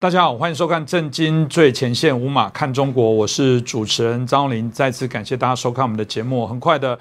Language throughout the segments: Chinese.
大家好，欢迎收看《震惊最前线》，无马看中国，我是主持人张林。再次感谢大家收看我们的节目。很快的，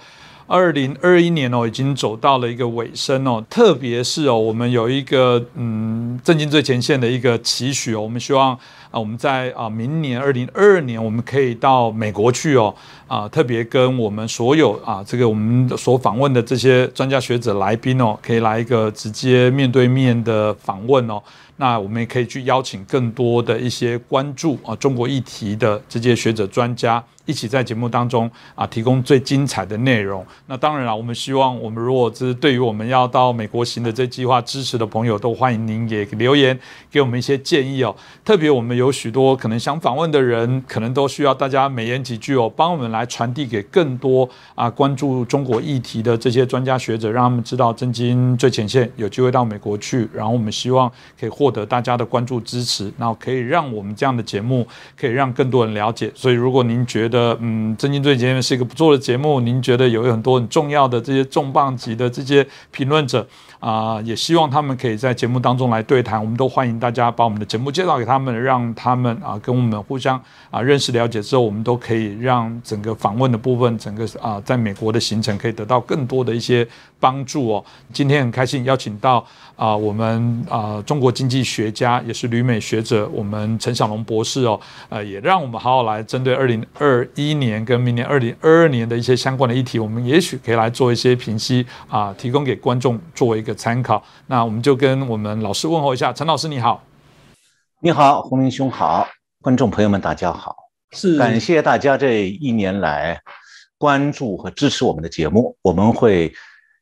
二零二一年哦，已经走到了一个尾声哦。特别是哦，我们有一个嗯，《震惊最前线》的一个期许哦，我们希望啊，我们在啊明年二零二二年，我们可以到美国去哦。啊，特别跟我们所有啊，这个我们所访问的这些专家学者来宾哦，可以来一个直接面对面的访问哦。那我们也可以去邀请更多的一些关注啊中国议题的这些学者专家，一起在节目当中啊提供最精彩的内容。那当然了，我们希望我们如果是对于我们要到美国行的这计划支持的朋友，都欢迎您也留言给我们一些建议哦。特别我们有许多可能想访问的人，可能都需要大家美言几句哦，帮我们来传递给更多啊关注中国议题的这些专家学者，让他们知道真金最前线有机会到美国去。然后我们希望可以。获得大家的关注支持，然后可以让我们这样的节目可以让更多人了解。所以，如果您觉得嗯，真金最节目是一个不错的节目，您觉得有很多很重要的这些重磅级的这些评论者。啊，也希望他们可以在节目当中来对谈，我们都欢迎大家把我们的节目介绍给他们，让他们啊跟我们互相啊认识了解之后，我们都可以让整个访问的部分，整个啊在美国的行程可以得到更多的一些帮助哦。今天很开心邀请到啊我们啊中国经济学家也是旅美学者，我们陈小龙博士哦，呃也让我们好好来针对二零二一年跟明年二零二二年的一些相关的议题，我们也许可以来做一些评析啊，提供给观众作为。个参考，那我们就跟我们老师问候一下。陈老师你好，你好，洪明兄好，观众朋友们大家好，是感谢大家这一年来关注和支持我们的节目，我们会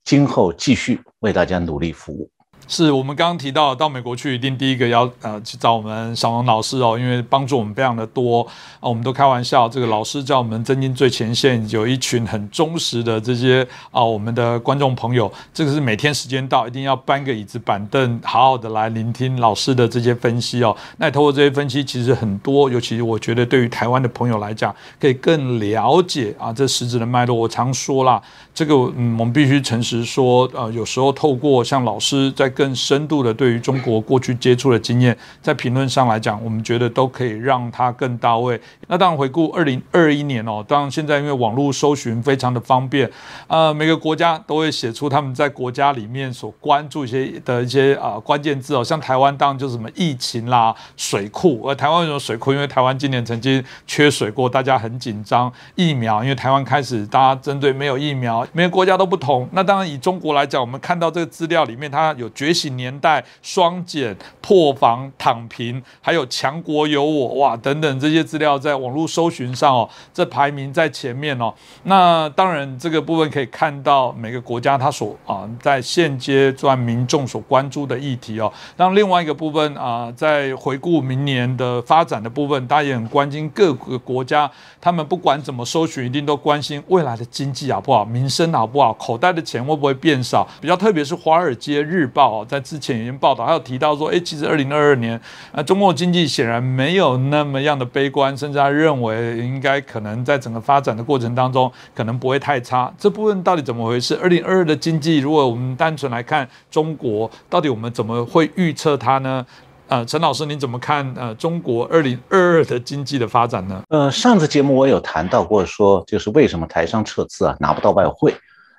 今后继续为大家努力服务。是我们刚刚提到到美国去，一定第一个要呃去找我们小龙老师哦，因为帮助我们非常的多啊。我们都开玩笑，这个老师在我们真经最前线有一群很忠实的这些啊，我们的观众朋友，这个是每天时间到一定要搬个椅子板凳，好好的来聆听老师的这些分析哦。那透过这些分析，其实很多，尤其我觉得对于台湾的朋友来讲，可以更了解啊这实质的脉络。我常说啦，这个嗯，我们必须诚实说，呃，有时候透过像老师在更深度的对于中国过去接触的经验，在评论上来讲，我们觉得都可以让它更到位。那当然回顾二零二一年哦，当然现在因为网络搜寻非常的方便，呃，每个国家都会写出他们在国家里面所关注一些的一些啊关键字哦，像台湾当然就是什么疫情啦、水库，而台湾为什么水库？因为台湾今年曾经缺水过，大家很紧张。疫苗，因为台湾开始大家针对没有疫苗，每个国家都不同。那当然以中国来讲，我们看到这个资料里面，它有觉醒年代、双减、破防、躺平，还有强国有我哇等等这些资料，在网络搜寻上哦，这排名在前面哦。那当然这个部分可以看到每个国家它所啊在现阶段民众所关注的议题哦。那另外一个部分啊，在回顾明年的发展的部分，大家也很关心各个国家，他们不管怎么搜寻，一定都关心未来的经济好不好，民生好不好，口袋的钱会不会变少。比较特别是《华尔街日报》。哦，在之前已经报道，还有提到说，哎，其实二零二二年，啊，中国经济显然没有那么样的悲观，甚至他认为应该可能在整个发展的过程当中，可能不会太差。这部分到底怎么回事？二零二二的经济，如果我们单纯来看中国，到底我们怎么会预测它呢？呃，陈老师，您怎么看呃中国二零二二的经济的发展呢？呃，上次节目我有谈到过，说就是为什么台商撤资啊，拿不到外汇。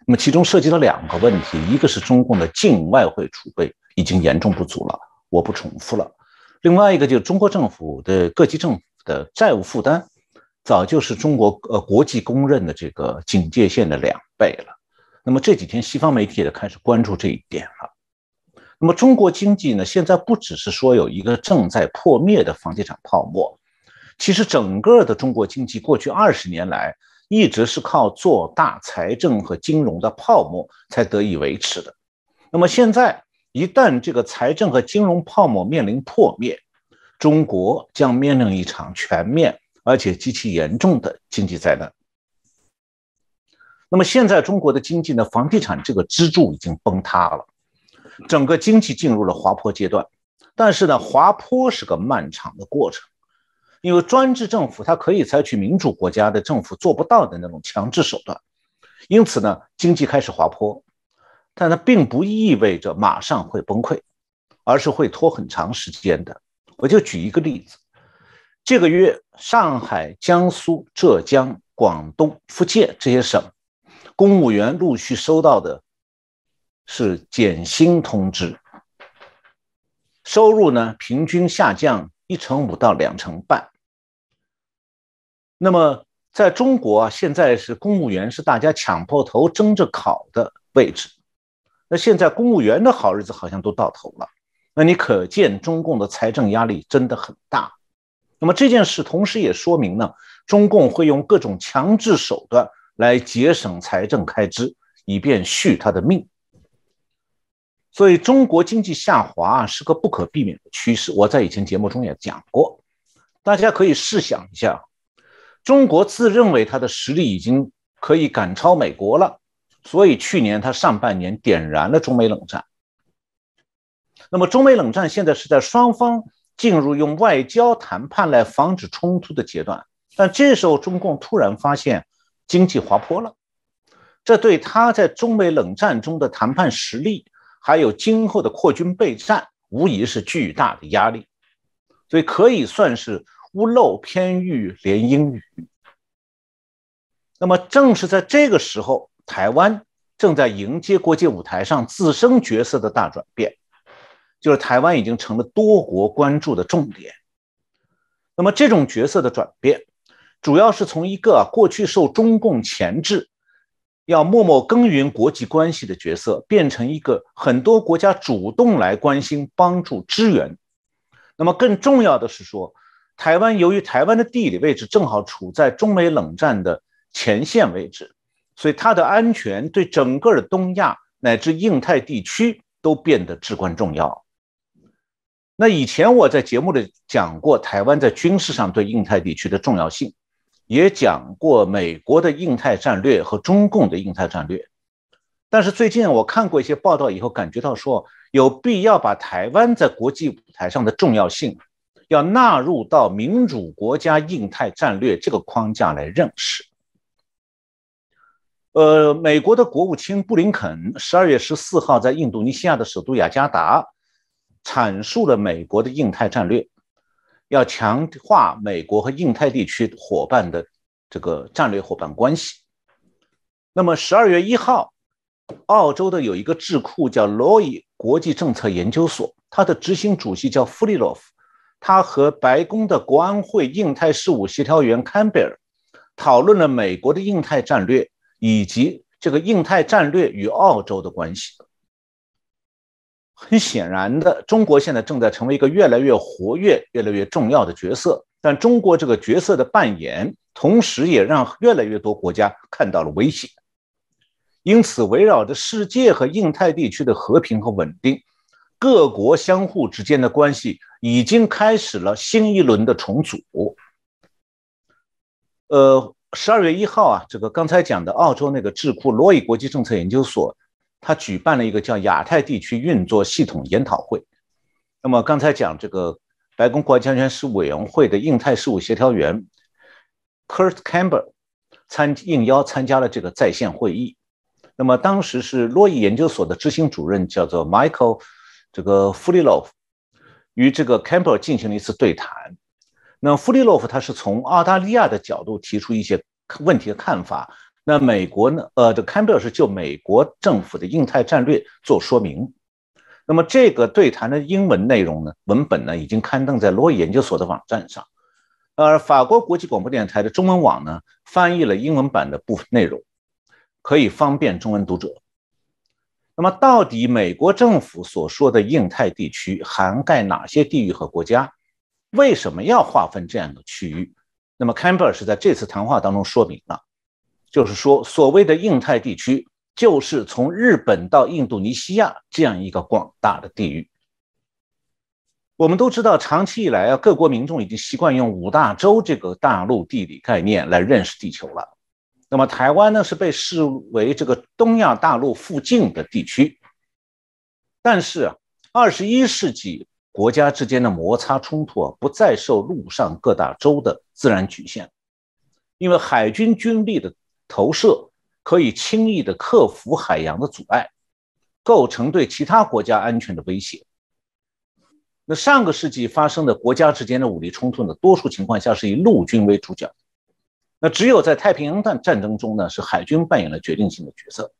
那么其中涉及了两个问题，一个是中共的净外汇储备已经严重不足了，我不重复了；另外一个就是中国政府的各级政府的债务负担，早就是中国呃国际公认的这个警戒线的两倍了。那么这几天西方媒体也开始关注这一点了。那么中国经济呢，现在不只是说有一个正在破灭的房地产泡沫，其实整个的中国经济过去二十年来。一直是靠做大财政和金融的泡沫才得以维持的。那么现在一旦这个财政和金融泡沫面临破灭，中国将面临一场全面而且极其严重的经济灾难。那么现在中国的经济呢，房地产这个支柱已经崩塌了，整个经济进入了滑坡阶段。但是呢，滑坡是个漫长的过程。因为专制政府它可以采取民主国家的政府做不到的那种强制手段，因此呢，经济开始滑坡，但它并不意味着马上会崩溃，而是会拖很长时间的。我就举一个例子，这个月上海、江苏、浙江、广东、福建这些省公务员陆续收到的是减薪通知，收入呢平均下降一成五到两成半。那么在中国啊，现在是公务员是大家抢破头争着考的位置。那现在公务员的好日子好像都到头了，那你可见中共的财政压力真的很大。那么这件事同时也说明呢，中共会用各种强制手段来节省财政开支，以便续他的命。所以中国经济下滑是个不可避免的趋势。我在以前节目中也讲过，大家可以试想一下，中国自认为它的实力已经可以赶超美国了。所以去年他上半年点燃了中美冷战。那么中美冷战现在是在双方进入用外交谈判来防止冲突的阶段，但这时候中共突然发现经济滑坡了，这对他在中美冷战中的谈判实力，还有今后的扩军备战，无疑是巨大的压力。所以可以算是屋漏偏遇连阴雨。那么正是在这个时候。台湾正在迎接国际舞台上自身角色的大转变，就是台湾已经成了多国关注的重点。那么这种角色的转变，主要是从一个过去受中共钳制、要默默耕耘国际关系的角色，变成一个很多国家主动来关心、帮助、支援。那么更重要的是说，台湾由于台湾的地理位置正好处在中美冷战的前线位置。所以，它的安全对整个的东亚乃至印太地区都变得至关重要。那以前我在节目里讲过台湾在军事上对印太地区的重要性，也讲过美国的印太战略和中共的印太战略。但是最近我看过一些报道以后，感觉到说有必要把台湾在国际舞台上的重要性，要纳入到民主国家印太战略这个框架来认识。呃，美国的国务卿布林肯十二月十四号在印度尼西亚的首都雅加达阐述了美国的印太战略，要强化美国和印太地区伙伴的这个战略伙伴关系。那么十二月一号，澳洲的有一个智库叫罗伊国际政策研究所，它的执行主席叫弗利洛夫，他和白宫的国安会印太事务协调员坎贝尔讨论了美国的印太战略。以及这个印太战略与澳洲的关系，很显然的，中国现在正在成为一个越来越活跃、越来越重要的角色。但中国这个角色的扮演，同时也让越来越多国家看到了威胁。因此，围绕着世界和印太地区的和平和稳定，各国相互之间的关系已经开始了新一轮的重组。呃。十二月一号啊，这个刚才讲的澳洲那个智库罗伊国际政策研究所，它举办了一个叫亚太地区运作系统研讨会。那么刚才讲这个白宫国家安全事务委员会的印太事务协调员 Kurt Campbell 参应邀参加了这个在线会议。那么当时是罗伊研究所的执行主任叫做 Michael 这个弗利洛夫与这个 Campbell 进行了一次对谈。那弗利洛夫他是从澳大利亚的角度提出一些问题的看法，那美国呢？呃，这坎贝尔是就美国政府的印太战略做说明。那么这个对谈的英文内容呢，文本呢已经刊登在罗伊研究所的网站上，而法国国际广播电台的中文网呢翻译了英文版的部分内容，可以方便中文读者。那么到底美国政府所说的印太地区涵盖哪些地域和国家？为什么要划分这样的区域？那么坎贝尔是在这次谈话当中说明了，就是说，所谓的印太地区，就是从日本到印度尼西亚这样一个广大的地域。我们都知道，长期以来啊，各国民众已经习惯用五大洲这个大陆地理概念来认识地球了。那么台湾呢，是被视为这个东亚大陆附近的地区。但是啊，二十一世纪。国家之间的摩擦冲突啊，不再受陆上各大洲的自然局限，因为海军军力的投射可以轻易的克服海洋的阻碍，构成对其他国家安全的威胁。那上个世纪发生的国家之间的武力冲突呢，多数情况下是以陆军为主角。那只有在太平洋战战争中呢，是海军扮演了决定性的角色。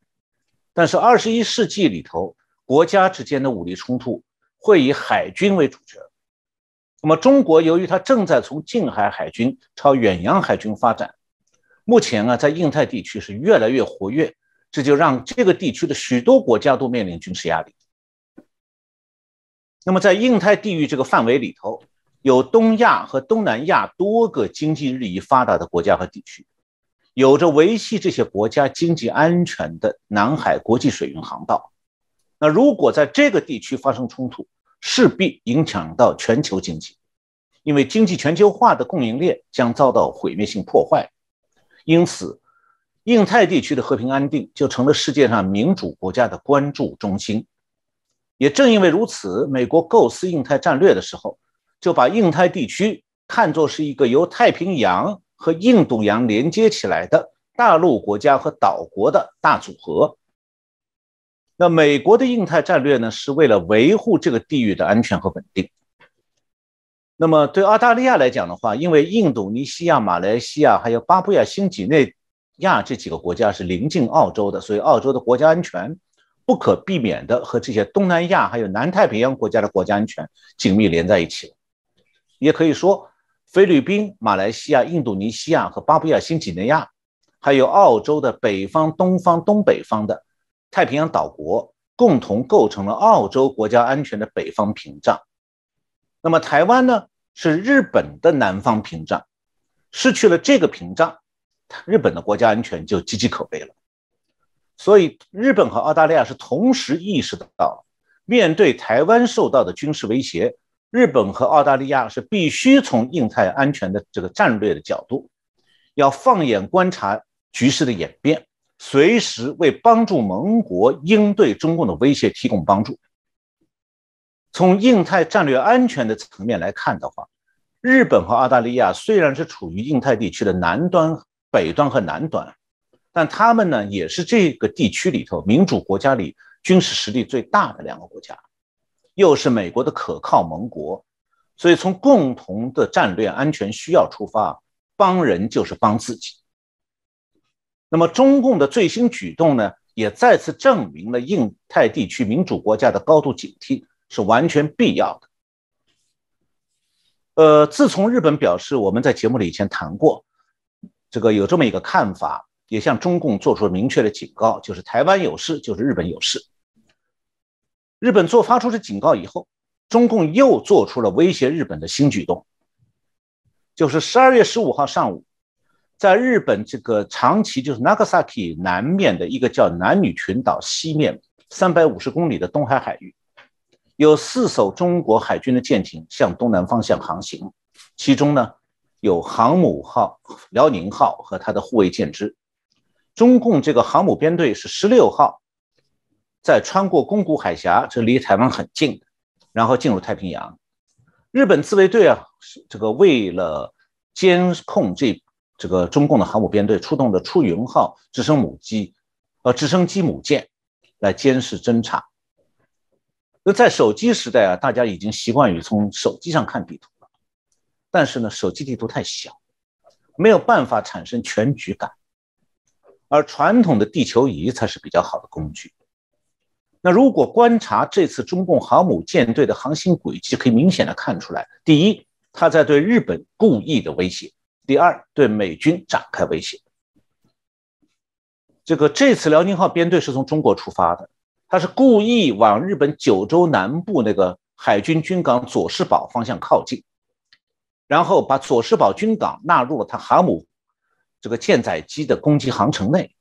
但是二十一世纪里头，国家之间的武力冲突会以海军为主角。那么中国由于它正在从近海海军朝远洋海军发展，目前啊在印太地区是越来越活跃，这就让这个地区的许多国家都面临军事压力。那么，在印太地域这个范围里头，有东亚和东南亚多个经济日益发达的国家和地区，有着维系这些国家经济安全的南海国际水运航道。那如果在这个地区发生冲突，势必影响到全球经济，因为经济全球化的供应链将遭到毁灭性破坏。因此，印太地区的和平安定就成了世界上民主国家的关注中心。也正因为如此，美国构思印太战略的时候，就把印太地区看作是一个由太平洋和印度洋连接起来的大陆国家和岛国的大组合。那美国的印太战略呢，是为了维护这个地域的安全和稳定。那么对澳大利亚来讲的话，因为印度尼西亚、马来西亚还有巴布亚新几内亚这几个国家是临近澳洲的，所以澳洲的国家安全。不可避免的和这些东南亚还有南太平洋国家的国家安全紧密连在一起了。也可以说，菲律宾、马来西亚、印度尼西亚和巴布亚新几内亚，还有澳洲的北方、东方、东北方的太平洋岛国，共同构成了澳洲国家安全的北方屏障。那么台湾呢，是日本的南方屏障。失去了这个屏障，日本的国家安全就岌岌可危了。所以，日本和澳大利亚是同时意识到，面对台湾受到的军事威胁，日本和澳大利亚是必须从印太安全的这个战略的角度，要放眼观察局势的演变，随时为帮助盟国应对中共的威胁提供帮助。从印太战略安全的层面来看的话，日本和澳大利亚虽然是处于印太地区的南端、北端和南端。但他们呢，也是这个地区里头民主国家里军事实力最大的两个国家，又是美国的可靠盟国，所以从共同的战略安全需要出发，帮人就是帮自己。那么中共的最新举动呢，也再次证明了印太地区民主国家的高度警惕是完全必要的。呃，自从日本表示我们在节目里以前谈过，这个有这么一个看法。也向中共做出了明确的警告，就是台湾有事，就是日本有事。日本做发出这警告以后，中共又做出了威胁日本的新举动，就是十二月十五号上午，在日本这个长崎，就是 Nagasaki 南面的一个叫男女群岛西面三百五十公里的东海海域，有四艘中国海军的舰艇向东南方向航行，其中呢有航母号辽宁号和它的护卫舰只。中共这个航母编队是十六号，在穿过宫古海峡，这离台湾很近，然后进入太平洋。日本自卫队啊，这个为了监控这这个中共的航母编队，出动的出云号直升母机，呃，直升机母舰来监视侦察。那在手机时代啊，大家已经习惯于从手机上看地图了，但是呢，手机地图太小，没有办法产生全局感。而传统的地球仪才是比较好的工具。那如果观察这次中共航母舰队的航行轨迹，可以明显的看出来：第一，他在对日本故意的威胁；第二，对美军展开威胁。这个这次辽宁号编队是从中国出发的，他是故意往日本九州南部那个海军军港佐世保方向靠近，然后把佐世保军港纳入了他航母。这个舰载机的攻击航程内，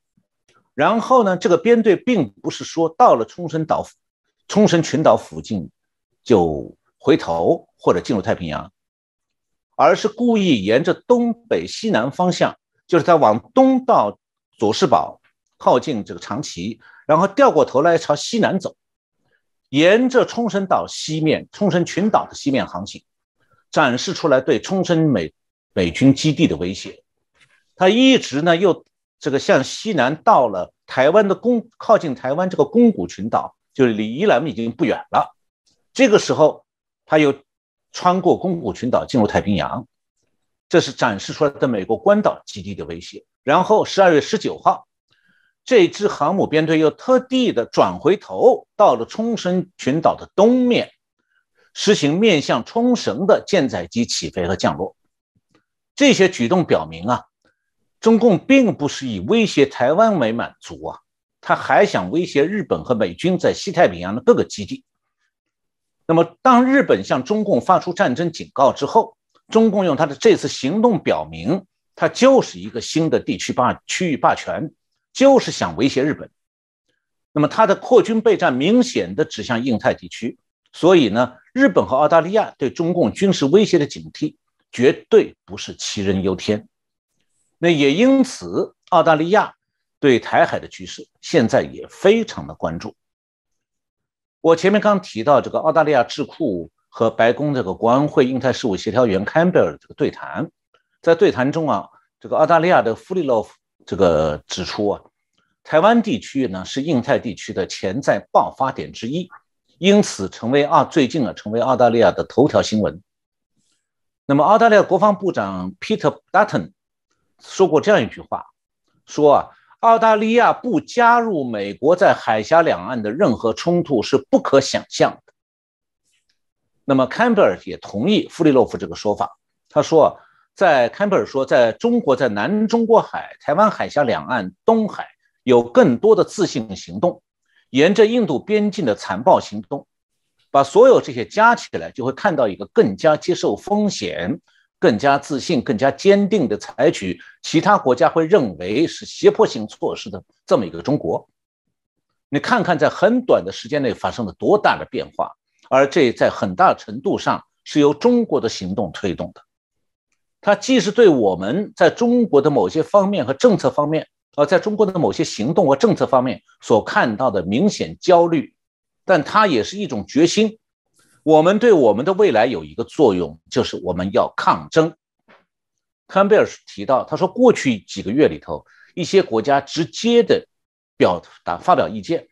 然后呢，这个编队并不是说到了冲绳岛、冲绳群岛附近就回头或者进入太平洋，而是故意沿着东北西南方向，就是他往东到佐世保，靠近这个长崎，然后掉过头来朝西南走，沿着冲绳岛西面、冲绳群岛的西面航行，展示出来对冲绳美美军基地的威胁。他一直呢，又这个向西南到了台湾的宫，靠近台湾这个宫古群岛，就是离宜兰已经不远了。这个时候，他又穿过宫古群岛进入太平洋，这是展示出来的美国关岛基地的威胁。然后十二月十九号，这支航母编队又特地的转回头到了冲绳群岛的东面，实行面向冲绳的舰载机起飞和降落。这些举动表明啊，中共并不是以威胁台湾为满足啊，他还想威胁日本和美军在西太平洋的各个基地。那么，当日本向中共发出战争警告之后，中共用他的这次行动表明，他就是一个新的地区霸区域霸权，就是想威胁日本。那么，他的扩军备战明显的指向印太地区，所以呢，日本和澳大利亚对中共军事威胁的警惕绝对不是杞人忧天。那也因此，澳大利亚对台海的局势现在也非常的关注。我前面刚提到这个澳大利亚智库和白宫这个国安会印太事务协调员坎贝尔的这个对谈，在对谈中啊，这个澳大利亚的弗里洛夫这个指出啊，台湾地区呢是印太地区的潜在爆发点之一，因此成为啊最近啊成为澳大利亚的头条新闻。那么澳大利亚国防部长 Peter Dutton 说过这样一句话，说啊。澳大利亚不加入美国在海峡两岸的任何冲突是不可想象的。那么，坎贝尔也同意弗里洛夫这个说法。他说，在坎贝尔说，在中国在南中国海、台湾海峡两岸、东海有更多的自信行动，沿着印度边境的残暴行动，把所有这些加起来，就会看到一个更加接受风险。更加自信、更加坚定地采取其他国家会认为是胁迫性措施的这么一个中国，你看看在很短的时间内发生了多大的变化，而这在很大程度上是由中国的行动推动的。它既是对我们在中国的某些方面和政策方面，呃，在中国的某些行动和政策方面所看到的明显焦虑，但它也是一种决心。我们对我们的未来有一个作用，就是我们要抗争。坎贝尔提到，他说，过去几个月里头，一些国家直接的表达发表意见，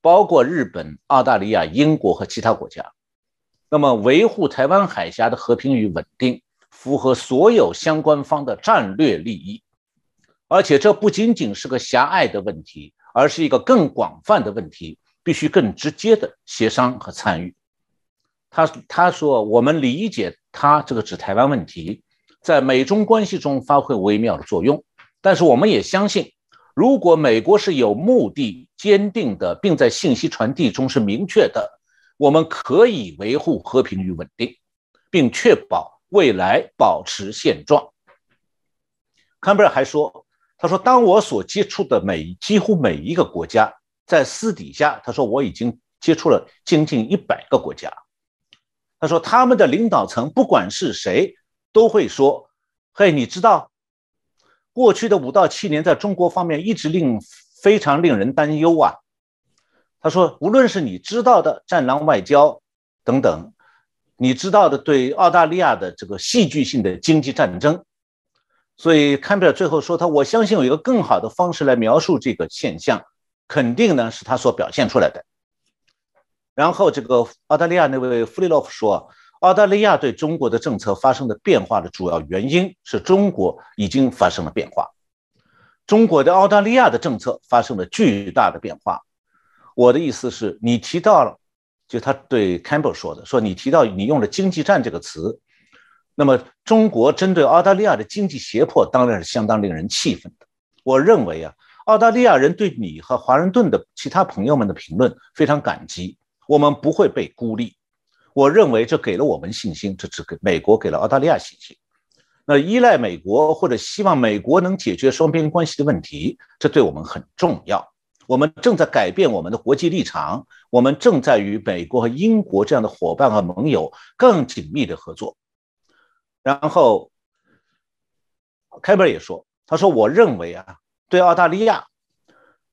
包括日本、澳大利亚、英国和其他国家。那么，维护台湾海峡的和平与稳定，符合所有相关方的战略利益。而且，这不仅仅是个狭隘的问题，而是一个更广泛的问题，必须更直接的协商和参与。他他说，我们理解他这个指台湾问题在美中关系中发挥微妙的作用，但是我们也相信，如果美国是有目的、坚定的，并在信息传递中是明确的，我们可以维护和平与稳定，并确保未来保持现状。坎贝尔还说，他说，当我所接触的每几乎每一个国家，在私底下，他说我已经接触了将近一百个国家。他说：“他们的领导层不管是谁，都会说：‘嘿，你知道，过去的五到七年在中国方面一直令非常令人担忧啊。’他说，无论是你知道的‘战狼外交’等等，你知道的对澳大利亚的这个戏剧性的经济战争，所以坎贝尔最后说他：‘我相信有一个更好的方式来描述这个现象，肯定呢是他所表现出来的。’”然后，这个澳大利亚那位弗里洛夫说，澳大利亚对中国的政策发生的变化的主要原因是中国已经发生了变化，中国的澳大利亚的政策发生了巨大的变化。我的意思是，你提到了，就他对 Campbell 说的，说你提到你用了“经济战”这个词，那么中国针对澳大利亚的经济胁迫当然是相当令人气愤的。我认为啊，澳大利亚人对你和华盛顿的其他朋友们的评论非常感激。我们不会被孤立，我认为这给了我们信心，这只给美国给了澳大利亚信心。那依赖美国或者希望美国能解决双边关系的问题，这对我们很重要。我们正在改变我们的国际立场，我们正在与美国和英国这样的伙伴和盟友更紧密的合作。然后，开本也说，他说：“我认为啊，对澳大利亚，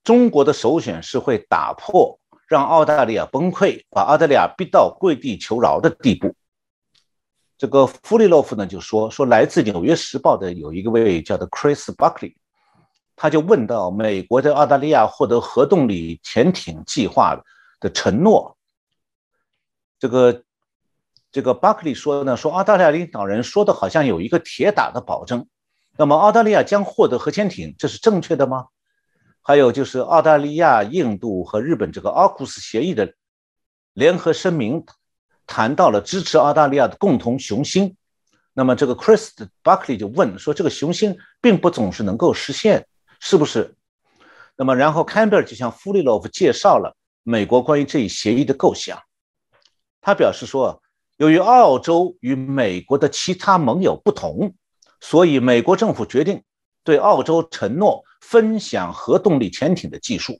中国的首选是会打破。”让澳大利亚崩溃，把澳大利亚逼到跪地求饶的地步。这个弗里洛夫呢就说说，来自《纽约时报》的有一个位叫做 Chris Buckley，他就问到美国在澳大利亚获得核动力潜艇计划的承诺，这个这个巴克利说呢，说澳大利亚领导人说的好像有一个铁打的保证，那么澳大利亚将获得核潜艇，这是正确的吗？还有就是澳大利亚、印度和日本这个奥库斯协议的联合声明，谈到了支持澳大利亚的共同雄心。那么这个 Chris Buckley 就问说，这个雄心并不总是能够实现，是不是？那么然后 Campbell 就向弗利洛夫介绍了美国关于这一协议的构想。他表示说，由于澳洲与美国的其他盟友不同，所以美国政府决定对澳洲承诺分享核动力潜艇的技术。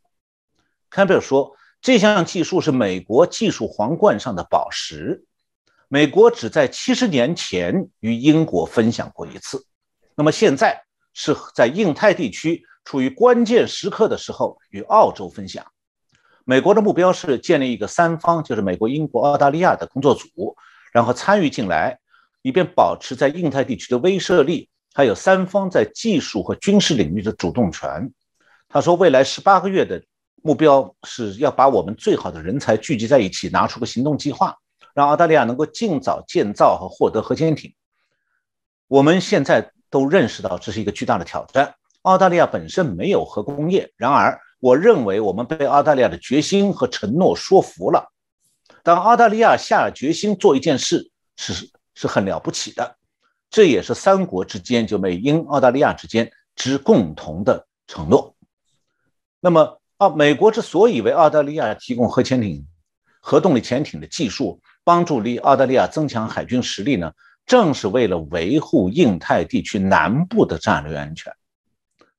Campbell 说，这项技术是美国技术皇冠上的宝石。美国只在七十年前与英国分享过一次，那么现在是在印太地区处于关键时刻的时候与澳洲分享。美国的目标是建立一个三方，就是美国、英国、澳大利亚的工作组，然后参与进来，以便保持在印太地区的威慑力，还有三方在技术和军事领域的主动权。他说，未来十八个月的目标是要把我们最好的人才聚集在一起，拿出个行动计划。让澳大利亚能够尽早建造和获得核潜艇。我们现在都认识到这是一个巨大的挑战。澳大利亚本身没有核工业，然而我认为我们被澳大利亚的决心和承诺说服了。当澳大利亚下了决心做一件事，是是很了不起的。这也是三国之间，就美英澳大利亚之间之共同的承诺。那么，澳美国之所以为澳大利亚提供核潜艇、核动力潜艇的技术，帮助力澳大利亚增强海军实力呢，正是为了维护印太地区南部的战略安全。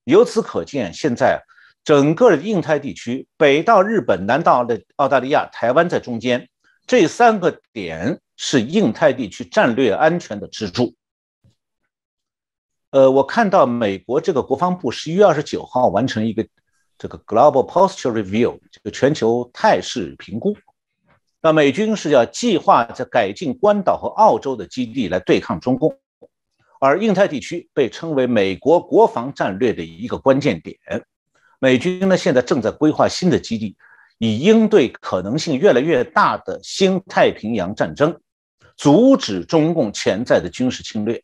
由此可见，现在整个印太地区，北到日本，南到的澳大利亚，台湾在中间，这三个点是印太地区战略安全的支柱。呃，我看到美国这个国防部十一月二十九号完成一个这个 Global Posture Review，这个全球态势评估。那美军是要计划在改进关岛和澳洲的基地来对抗中共，而印太地区被称为美国国防战略的一个关键点。美军呢现在正在规划新的基地，以应对可能性越来越大的新太平洋战争，阻止中共潜在的军事侵略。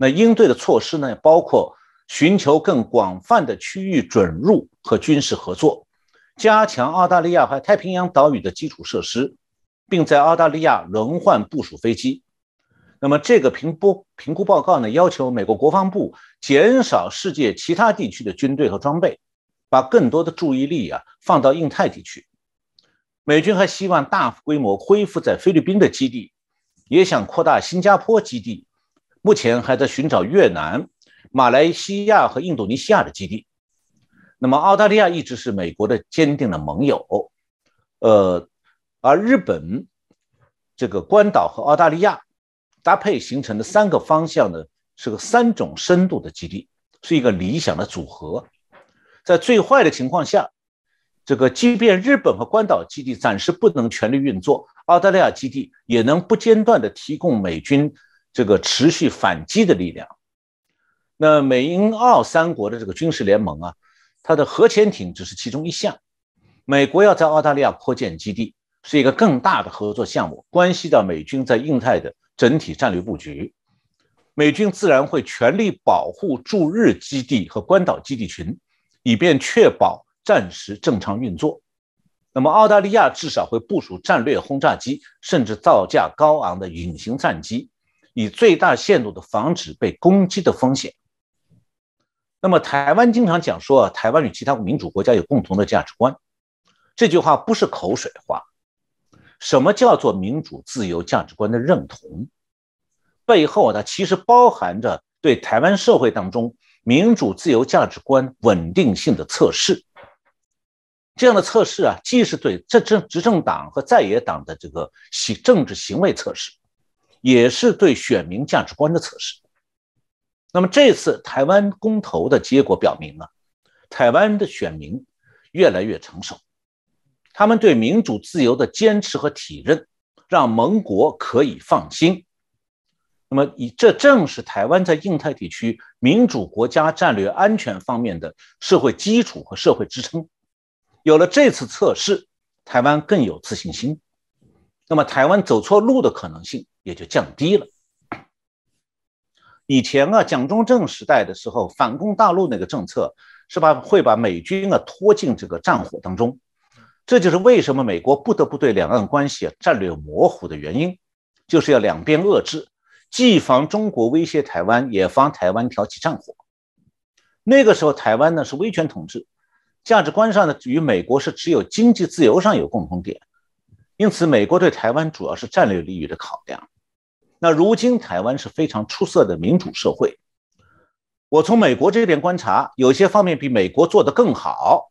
那应对的措施呢，包括寻求更广泛的区域准入和军事合作，加强澳大利亚和太平洋岛屿的基础设施。并在澳大利亚轮换部署飞机。那么，这个评估评估报告呢，要求美国国防部减少世界其他地区的军队和装备，把更多的注意力啊放到印太地区。美军还希望大规模恢复在菲律宾的基地，也想扩大新加坡基地。目前还在寻找越南、马来西亚和印度尼西亚的基地。那么，澳大利亚一直是美国的坚定的盟友。呃。而日本这个关岛和澳大利亚搭配形成的三个方向呢，是个三种深度的基地，是一个理想的组合。在最坏的情况下，这个即便日本和关岛基地暂时不能全力运作，澳大利亚基地也能不间断地提供美军这个持续反击的力量。那美英澳三国的这个军事联盟啊，它的核潜艇只是其中一项。美国要在澳大利亚扩建基地。是一个更大的合作项目，关系到美军在印太的整体战略布局。美军自然会全力保护驻日基地和关岛基地群，以便确保战时正常运作。那么，澳大利亚至少会部署战略轰炸机，甚至造价高昂的隐形战机，以最大限度的防止被攻击的风险。那么，台湾经常讲说，台湾与其他民主国家有共同的价值观，这句话不是口水话。什么叫做民主自由价值观的认同？背后它其实包含着对台湾社会当中民主自由价值观稳定性的测试。这样的测试啊，既是对这政执政党和在野党的这个行政治行为测试，也是对选民价值观的测试。那么这次台湾公投的结果表明啊，台湾的选民越来越成熟。他们对民主自由的坚持和体认，让盟国可以放心。那么，以这正是台湾在印太地区民主国家战略安全方面的社会基础和社会支撑。有了这次测试，台湾更有自信心。那么台湾走错路的可能性也就降低了。以前啊，蒋中正时代的时候，反攻大陆那个政策是把会把美军啊拖进这个战火当中，这就是为什么美国不得不对两岸关系啊战略模糊的原因，就是要两边遏制，既防中国威胁台湾，也防台湾挑起战火。那个时候，台湾呢是威权统治，价值观上呢与美国是只有经济自由上有共同点，因此美国对台湾主要是战略利益的考量。那如今台湾是非常出色的民主社会，我从美国这边观察，有些方面比美国做得更好。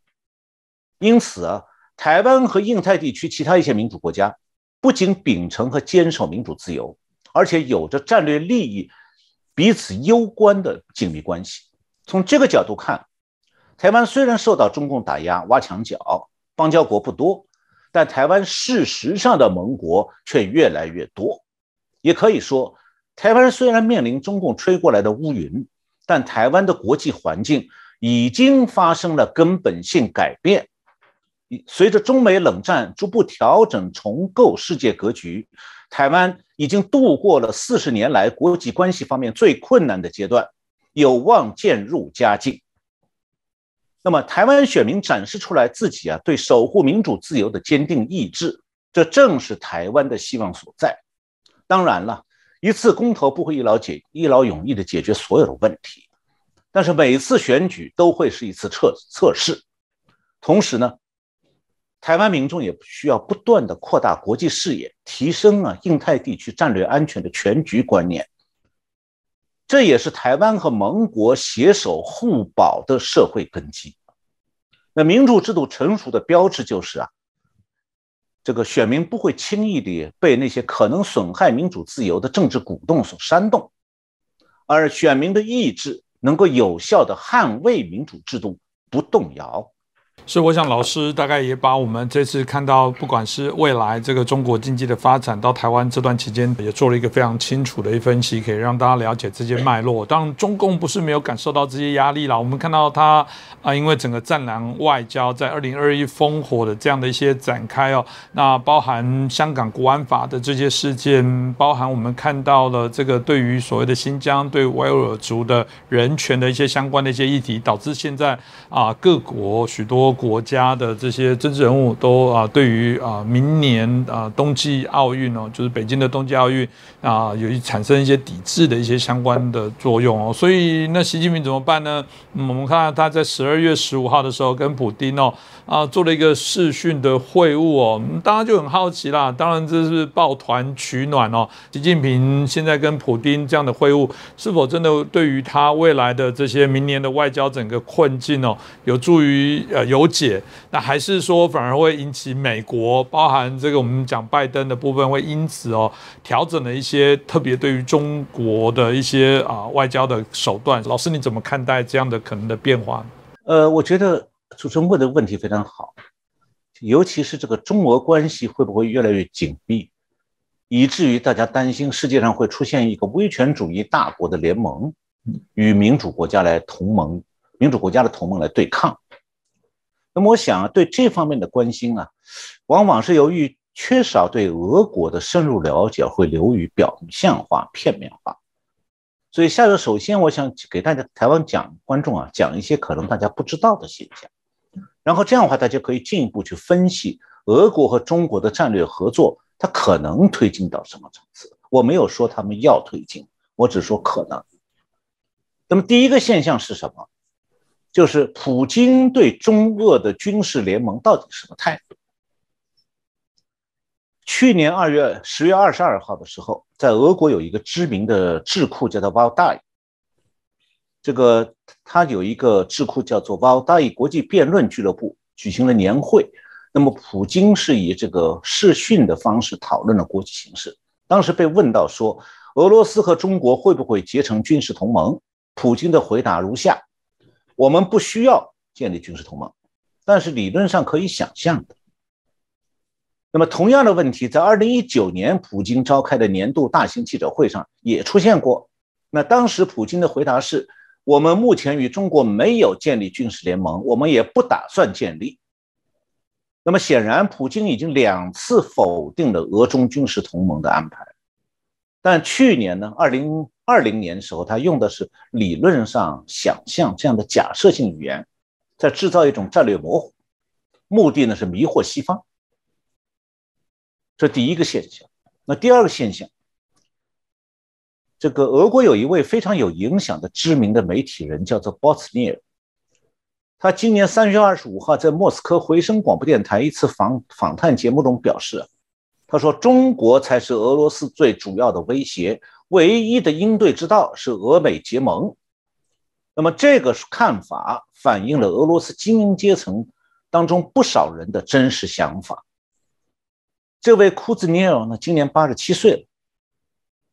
因此啊，台湾和印太地区其他一些民主国家不仅秉承和坚守民主自由，而且有着战略利益彼此攸关的紧密关系。从这个角度看，台湾虽然受到中共打压、挖墙脚，邦交国不多，但台湾事实上的盟国却越来越多。也可以说，台湾虽然面临中共吹过来的乌云，但台湾的国际环境已经发生了根本性改变。随着中美冷战逐步调整、重构世界格局，台湾已经度过了四十年来国际关系方面最困难的阶段，有望渐入佳境。那么，台湾选民展示出来自己啊对守护民主自由的坚定意志，这正是台湾的希望所在。当然了，一次公投不会一劳解一劳永逸的解决所有的问题，但是每次选举都会是一次测测试。同时呢，台湾民众也需要不断的扩大国际视野，提升啊印太地区战略安全的全局观念。这也是台湾和盟国携手互保的社会根基。那民主制度成熟的标志就是啊。这个选民不会轻易地被那些可能损害民主自由的政治鼓动所煽动，而选民的意志能够有效地捍卫民主制度不动摇。是，我想老师大概也把我们这次看到，不管是未来这个中国经济的发展，到台湾这段期间，也做了一个非常清楚的一分析，可以让大家了解这些脉络。当然，中共不是没有感受到这些压力了。我们看到他啊，因为整个战狼外交在二零二一烽火的这样的一些展开哦，那包含香港国安法的这些事件，包含我们看到了这个对于所谓的新疆对维吾尔族的人权的一些相关的一些议题，导致现在啊各国许多。国家的这些政治人物都啊，对于啊明年啊冬季奥运哦，就是北京的冬季奥运啊，有一产生一些抵制的一些相关的作用哦。所以那习近平怎么办呢？我们看他在十二月十五号的时候跟普京哦啊做了一个视讯的会晤哦，大家就很好奇啦。当然这是抱团取暖哦。习近平现在跟普京这样的会晤，是否真的对于他未来的这些明年的外交整个困境哦，有助于呃有？解，那还是说反而会引起美国，包含这个我们讲拜登的部分，会因此哦调整了一些特别对于中国的一些啊外交的手段。老师你怎么看待这样的可能的变化？呃，我觉得主持人问的问题非常好，尤其是这个中俄关系会不会越来越紧密，以至于大家担心世界上会出现一个威权主义大国的联盟，与民主国家来同盟，民主国家的同盟来对抗。那么我想啊，对这方面的关心啊，往往是由于缺少对俄国的深入了解，会流于表象化、片面化。所以下面首先我想给大家台湾讲观众啊，讲一些可能大家不知道的现象，然后这样的话，大家可以进一步去分析俄国和中国的战略合作，它可能推进到什么层次。我没有说他们要推进，我只说可能。那么第一个现象是什么？就是普京对中俄的军事联盟到底什么态度？去年二月十月二十二号的时候，在俄国有一个知名的智库叫做 Valdai，这个他有一个智库叫做 Valdai 国际辩论俱乐部举行了年会。那么普京是以这个视讯的方式讨论了国际形势。当时被问到说，俄罗斯和中国会不会结成军事同盟？普京的回答如下。我们不需要建立军事同盟，但是理论上可以想象的。那么同样的问题，在二零一九年普京召开的年度大型记者会上也出现过。那当时普京的回答是：我们目前与中国没有建立军事联盟，我们也不打算建立。那么显然，普京已经两次否定了俄中军事同盟的安排。但去年呢，二零二零年的时候，他用的是理论上想象这样的假设性语言，在制造一种战略模糊，目的呢是迷惑西方。这第一个现象。那第二个现象，这个俄国有一位非常有影响的知名的媒体人，叫做波茨涅尔。他今年三月二十五号在莫斯科回声广播电台一次访访谈节目中表示，他说：“中国才是俄罗斯最主要的威胁，唯一的应对之道是俄美结盟。”那么这个看法反映了俄罗斯精英阶层当中不少人的真实想法。这位库兹涅尔呢，今年八十七岁了，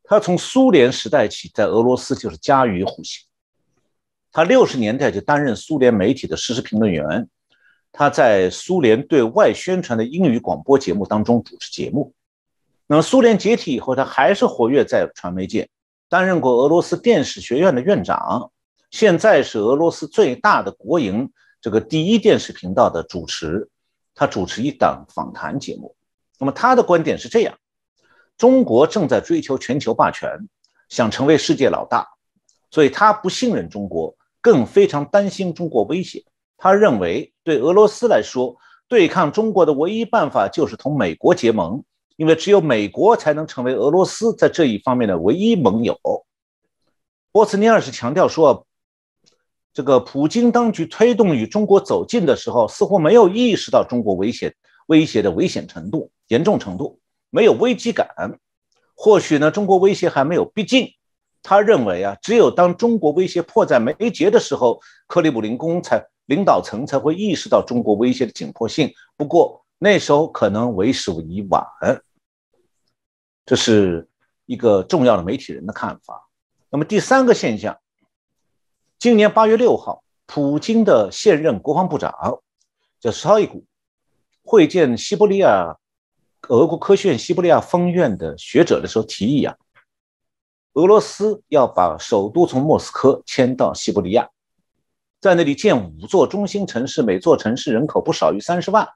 他从苏联时代起在俄罗斯就是家喻户晓。他六十年代就担任苏联媒体的实时评论员，他在苏联对外宣传的英语广播节目当中主持节目。那么苏联解体以后，他还是活跃在传媒界，担任过俄罗斯电视学院的院长，现在是俄罗斯最大的国营这个第一电视频道的主持。他主持一档访谈节目。那么他的观点是这样：中国正在追求全球霸权，想成为世界老大，所以他不信任中国。更非常担心中国威胁。他认为，对俄罗斯来说，对抗中国的唯一办法就是同美国结盟，因为只有美国才能成为俄罗斯在这一方面的唯一盟友。波茨尼尔是强调说，这个普京当局推动与中国走近的时候，似乎没有意识到中国威胁威胁的危险程度、严重程度，没有危机感。或许呢，中国威胁还没有逼近。他认为啊，只有当中国威胁迫在眉睫的时候，克里姆林宫才领导层才会意识到中国威胁的紧迫性。不过那时候可能为时已晚。这是一个重要的媒体人的看法。那么第三个现象，今年八月六号，普京的现任国防部长叫绍伊古会见西伯利亚俄国科学院西伯利亚分院的学者的时候提议啊。俄罗斯要把首都从莫斯科迁到西伯利亚，在那里建五座中心城市，每座城市人口不少于三十万。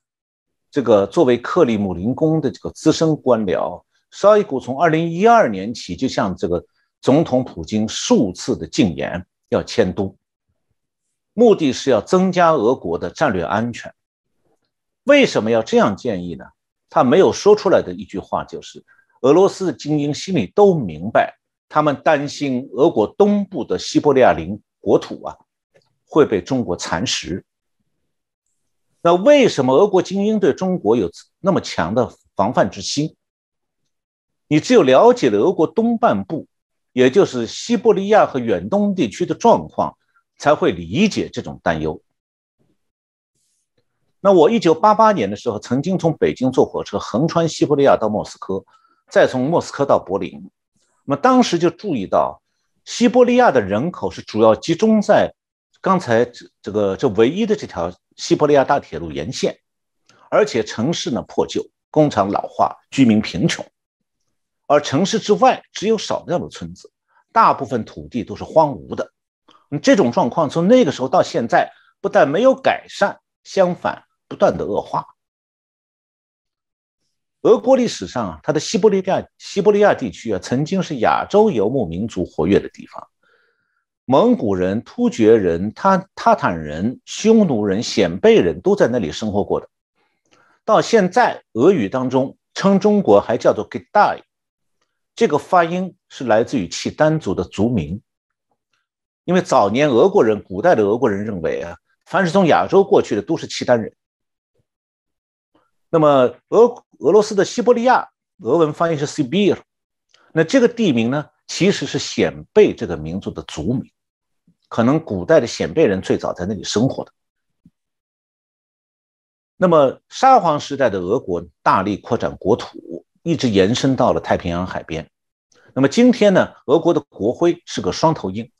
这个作为克里姆林宫的这个资深官僚，绍伊古从二零一二年起就向这个总统普京数次的进言要迁都，目的是要增加俄国的战略安全。为什么要这样建议呢？他没有说出来的一句话就是：俄罗斯的精英心里都明白。他们担心俄国东部的西伯利亚领国土啊会被中国蚕食。那为什么俄国精英对中国有那么强的防范之心？你只有了解了俄国东半部，也就是西伯利亚和远东地区的状况，才会理解这种担忧。那我一九八八年的时候，曾经从北京坐火车横穿西伯利亚到莫斯科，再从莫斯科到柏林。那么当时就注意到，西伯利亚的人口是主要集中在刚才这这个这唯一的这条西伯利亚大铁路沿线，而且城市呢破旧，工厂老化，居民贫穷，而城市之外只有少量的村子，大部分土地都是荒芜的。这种状况从那个时候到现在，不但没有改善，相反不断的恶化。俄国历史上啊，它的西伯利亚西伯利亚地区啊，曾经是亚洲游牧民族活跃的地方。蒙古人、突厥人、塔塔坦人、匈奴人、鲜卑人都在那里生活过的。到现在，俄语当中称中国还叫做 g i d a i 这个发音是来自于契丹族的族名。因为早年俄国人、古代的俄国人认为啊，凡是从亚洲过去的都是契丹人。那么，俄俄罗斯的西伯利亚，俄文翻译是 Sibir，那这个地名呢，其实是鲜卑这个民族的族名，可能古代的鲜卑人最早在那里生活的。那么，沙皇时代的俄国大力扩展国土，一直延伸到了太平洋海边。那么今天呢，俄国的国徽是个双头鹰，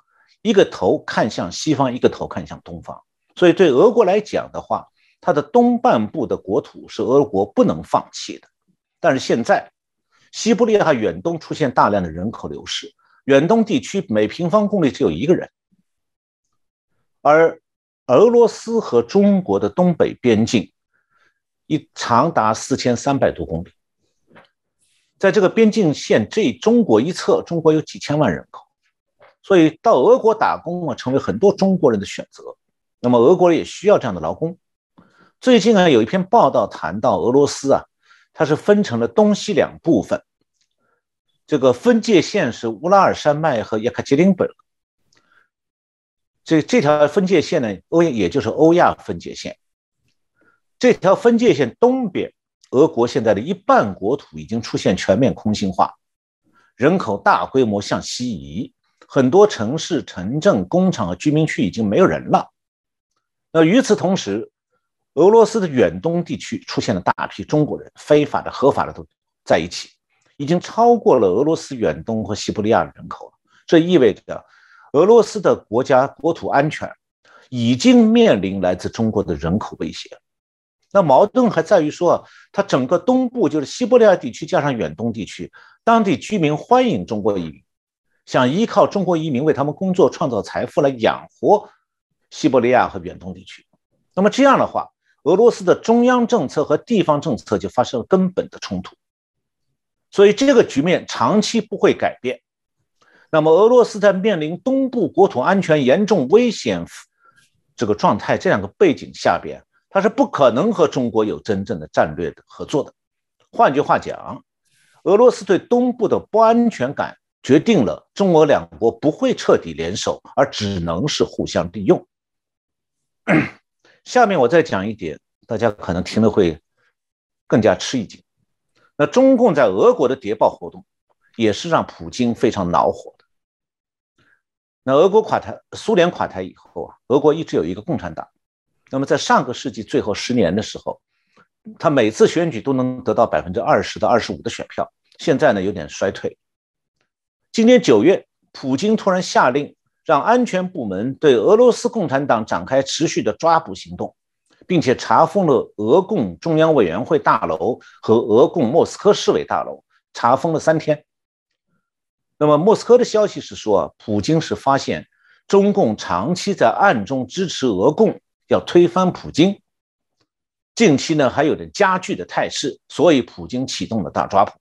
一个头看向西方，一个头看向东方。所以对俄国来讲的话，它的东半部的国土是俄国不能放弃的，但是现在西伯利亚远东出现大量的人口流失，远东地区每平方公里只有一个人，而俄罗斯和中国的东北边境一长达四千三百多公里。在这个边境线这中国一侧，中国有几千万人口，所以到俄国打工啊，成为很多中国人的选择。那么俄国也需要这样的劳工。最近啊，有一篇报道谈到俄罗斯啊，它是分成了东西两部分。这个分界线是乌拉尔山脉和叶卡捷琳堡。这这条分界线呢，欧也就是欧亚分界线。这条分界线东边，俄国现在的一半国土已经出现全面空心化，人口大规模向西移，很多城市、城镇、工厂和居民区已经没有人了。那与此同时，俄罗斯的远东地区出现了大批中国人，非法的、合法的都在一起，已经超过了俄罗斯远东和西伯利亚的人口了。这意味着，俄罗斯的国家国土安全已经面临来自中国的人口威胁。那矛盾还在于说，它整个东部就是西伯利亚地区加上远东地区，当地居民欢迎中国移民，想依靠中国移民为他们工作、创造财富来养活西伯利亚和远东地区。那么这样的话，俄罗斯的中央政策和地方政策就发生了根本的冲突，所以这个局面长期不会改变。那么，俄罗斯在面临东部国土安全严重危险这个状态这两个背景下边，它是不可能和中国有真正的战略的合作的。换句话讲，俄罗斯对东部的不安全感决定了中俄两国不会彻底联手，而只能是互相利用。下面我再讲一点，大家可能听了会更加吃一惊。那中共在俄国的谍报活动，也是让普京非常恼火。那俄国垮台，苏联垮台以后啊，俄国一直有一个共产党。那么在上个世纪最后十年的时候，他每次选举都能得到百分之二十到二十五的选票。现在呢，有点衰退。今年九月，普京突然下令。让安全部门对俄罗斯共产党展开持续的抓捕行动，并且查封了俄共中央委员会大楼和俄共莫斯科市委大楼，查封了三天。那么，莫斯科的消息是说，普京是发现中共长期在暗中支持俄共，要推翻普京。近期呢，还有点加剧的态势，所以普京启动了大抓捕。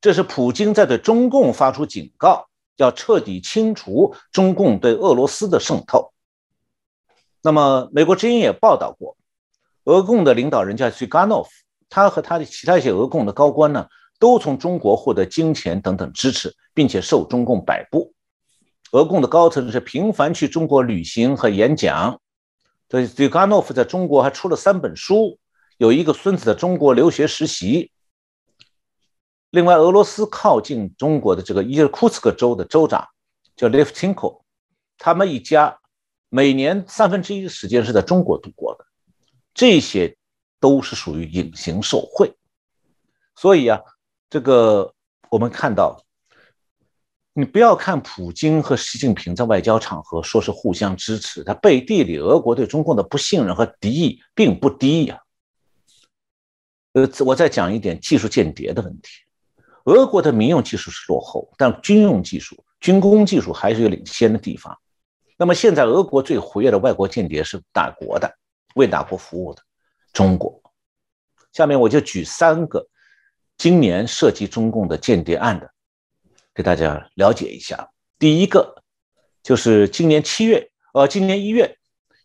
这是普京在对中共发出警告。要彻底清除中共对俄罗斯的渗透。那么，美国之音也报道过，俄共的领导人叫 Zyuganov，他和他的其他一些俄共的高官呢，都从中国获得金钱等等支持，并且受中共摆布。俄共的高层是频繁去中国旅行和演讲。所以，Zyuganov 在中国还出了三本书，有一个孙子在中国留学实习。另外，俄罗斯靠近中国的这个伊尔库茨克州的州长叫 Levchenko，他们一家每年三分之一的时间是在中国度过的，这些都是属于隐形受贿。所以啊，这个我们看到，你不要看普京和习近平在外交场合说是互相支持，他背地里俄国对中共的不信任和敌意并不低呀。呃，我再讲一点技术间谍的问题。俄国的民用技术是落后，但军用技术、军工技术还是有领先的地方。那么现在，俄国最活跃的外国间谍是哪国的？为哪国服务的？中国。下面我就举三个今年涉及中共的间谍案的，给大家了解一下。第一个就是今年七月，呃，今年一月，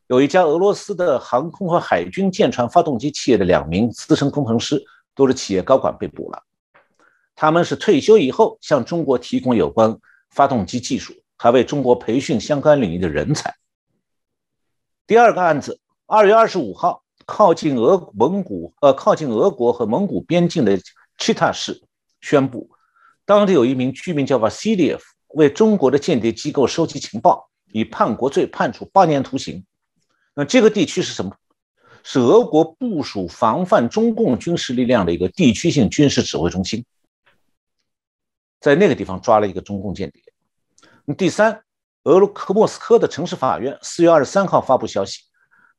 有一家俄罗斯的航空和海军舰船发动机企业的两名资深工程师，都是企业高管被捕了。他们是退休以后向中国提供有关发动机技术，还为中国培训相关领域的人才。第二个案子，二月二十五号，靠近俄蒙古呃靠近俄国和蒙古边境的奇塔市宣布，当地有一名居民叫瓦西列夫，为中国的间谍机构收集情报，以叛国罪判处八年徒刑。那这个地区是什么？是俄国部署防范中共军事力量的一个地区性军事指挥中心。在那个地方抓了一个中共间谍。第三，俄罗克莫斯科的城市法院四月二十三号发布消息，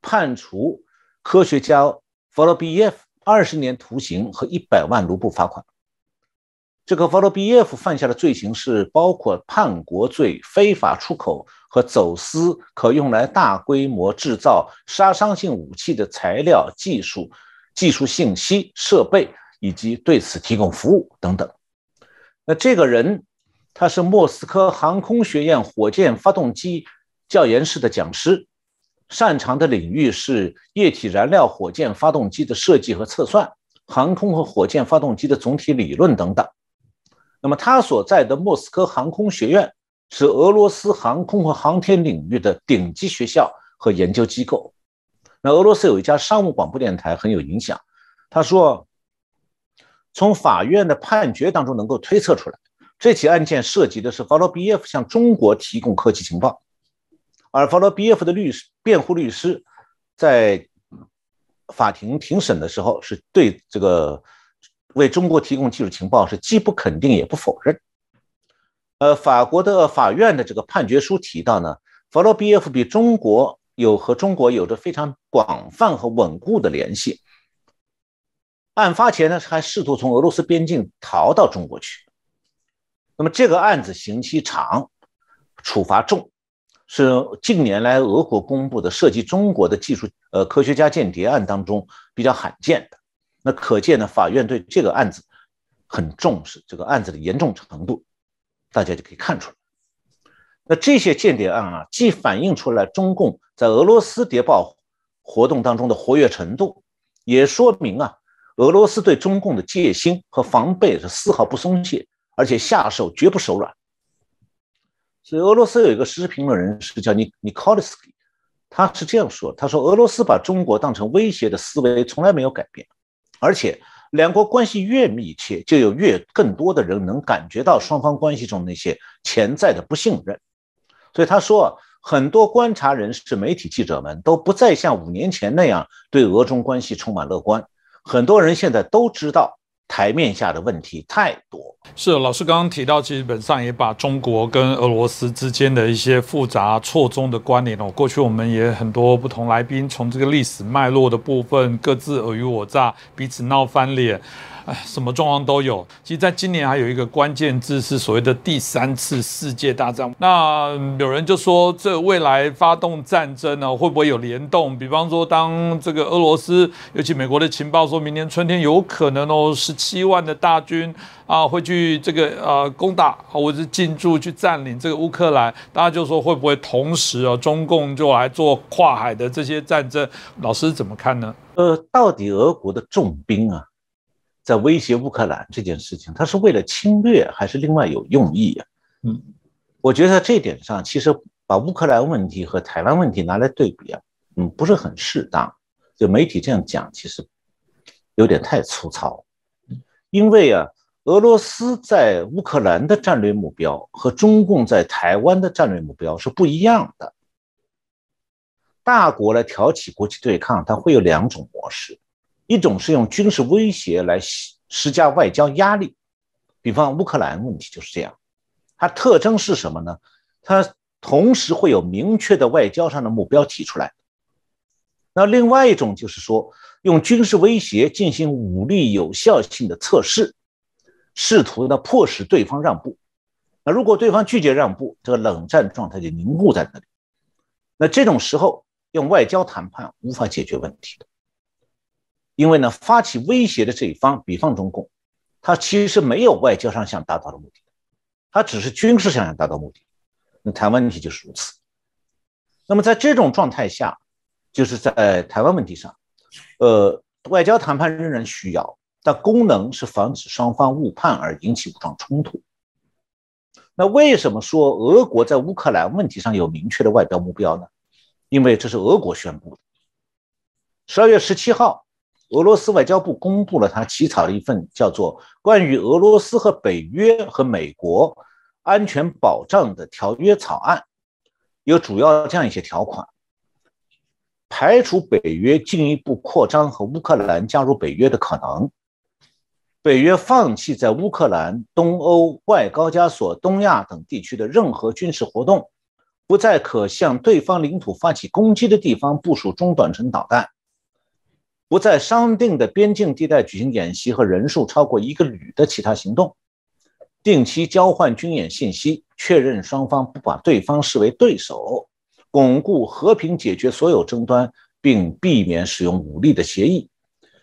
判处科学家弗洛比耶夫二十年徒刑和一百万卢布罚款。这个弗洛比耶夫犯下的罪行是包括叛国罪、非法出口和走私可用来大规模制造杀伤性武器的材料、技术、技术信息、设备以及对此提供服务等等。那这个人，他是莫斯科航空学院火箭发动机教研室的讲师，擅长的领域是液体燃料火箭发动机的设计和测算，航空和火箭发动机的总体理论等等。那么他所在的莫斯科航空学院是俄罗斯航空和航天领域的顶级学校和研究机构。那俄罗斯有一家商务广播电台很有影响，他说，从法院的判决当中能够推测出来，这起案件涉及的是法罗比耶夫向中国提供科技情报，而法罗比耶夫的律师辩护律师在法庭庭审的时候是对这个。为中国提供技术情报是既不肯定也不否认。呃，法国的法院的这个判决书提到呢，弗罗比耶夫比中国有和中国有着非常广泛和稳固的联系。案发前呢，还试图从俄罗斯边境逃到中国去。那么这个案子刑期长，处罚重，是近年来俄国公布的涉及中国的技术呃科学家间谍案当中比较罕见的。那可见呢，法院对这个案子很重视，这个案子的严重程度，大家就可以看出来。那这些间谍案啊，既反映出来中共在俄罗斯谍报活动当中的活跃程度，也说明啊，俄罗斯对中共的戒心和防备是丝毫不松懈，而且下手绝不手软。所以，俄罗斯有一个时事评论人士叫尼尼科利斯基，他是这样说：“他说，俄罗斯把中国当成威胁的思维从来没有改变。”而且，两国关系越密切，就有越更多的人能感觉到双方关系中那些潜在的不信任。所以他说，很多观察人士、媒体记者们都不再像五年前那样对俄中关系充满乐观。很多人现在都知道。台面下的问题太多，是老师刚刚提到，基本上也把中国跟俄罗斯之间的一些复杂错综的关联哦。过去我们也很多不同来宾从这个历史脉络的部分，各自尔虞我诈，彼此闹翻脸。什么状况都有。其实，在今年还有一个关键字是所谓的第三次世界大战。那有人就说，这未来发动战争呢，会不会有联动？比方说，当这个俄罗斯，尤其美国的情报说，明年春天有可能哦，十七万的大军啊，会去这个呃攻打或者是进驻去占领这个乌克兰。大家就说，会不会同时啊，中共就来做跨海的这些战争？老师怎么看呢？呃，到底俄国的重兵啊？在威胁乌克兰这件事情，他是为了侵略还是另外有用意啊？嗯，我觉得在这点上，其实把乌克兰问题和台湾问题拿来对比啊，嗯，不是很适当。就媒体这样讲，其实有点太粗糙。因为啊，俄罗斯在乌克兰的战略目标和中共在台湾的战略目标是不一样的。大国来挑起国际对抗，它会有两种模式。一种是用军事威胁来施加外交压力，比方乌克兰问题就是这样。它特征是什么呢？它同时会有明确的外交上的目标提出来。那另外一种就是说，用军事威胁进行武力有效性的测试，试图呢迫使对方让步。那如果对方拒绝让步，这个冷战状态就凝固在那里。那这种时候用外交谈判无法解决问题的。因为呢，发起威胁的这一方，比方中共，他其实没有外交上想达到的目的，他只是军事上想达到目的。那台湾问题就是如此。那么在这种状态下，就是在台湾问题上，呃，外交谈判仍然需要，但功能是防止双方误判而引起武装冲突。那为什么说俄国在乌克兰问题上有明确的外交目标呢？因为这是俄国宣布的。十二月十七号。俄罗斯外交部公布了他起草的一份叫做《关于俄罗斯和北约和美国安全保障的条约草案》，有主要这样一些条款：排除北约进一步扩张和乌克兰加入北约的可能；北约放弃在乌克兰、东欧、外高加索、东亚等地区的任何军事活动；不在可向对方领土发起攻击的地方部署中短程导弹。不在商定的边境地带举行演习和人数超过一个旅的其他行动，定期交换军演信息，确认双方不把对方视为对手，巩固和平解决所有争端并避免使用武力的协议，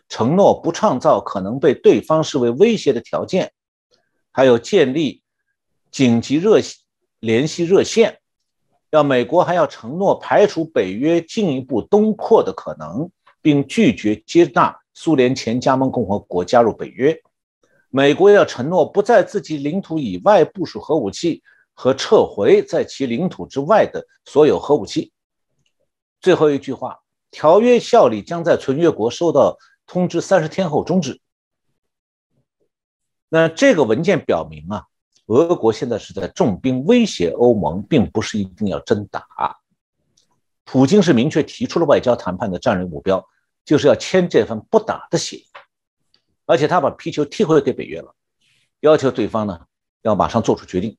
承诺不创造可能被对方视为威胁的条件，还有建立紧急热联系热线。要美国还要承诺排除北约进一步东扩的可能，并拒绝接纳苏联前加盟共和国加入北约。美国要承诺不在自己领土以外部署核武器和撤回在其领土之外的所有核武器。最后一句话，条约效力将在存约国收到通知三十天后终止。那这个文件表明啊。俄国现在是在重兵威胁欧盟，并不是一定要真打。普京是明确提出了外交谈判的战略目标，就是要签这份不打的协议，而且他把皮球踢回给北约了，要求对方呢要马上做出决定。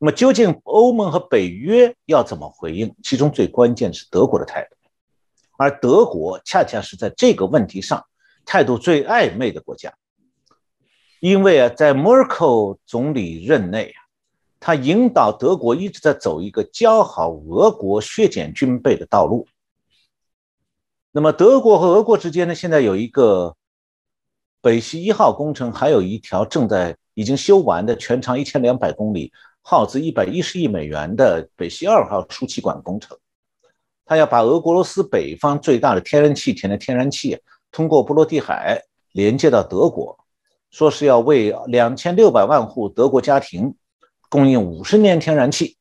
那么究竟欧盟和北约要怎么回应？其中最关键是德国的态度，而德国恰恰是在这个问题上态度最暧昧的国家。因为啊，在默克尔总理任内啊，他引导德国一直在走一个交好俄国、削减军备的道路。那么，德国和俄国之间呢，现在有一个北溪一号工程，还有一条正在已经修完的、全长一千两百公里、耗资一百一十亿美元的北溪二号输气管工程。他要把俄国罗斯北方最大的天然气田的天然气通过波罗的海连接到德国。说是要为两千六百万户德国家庭供应五十年天然气。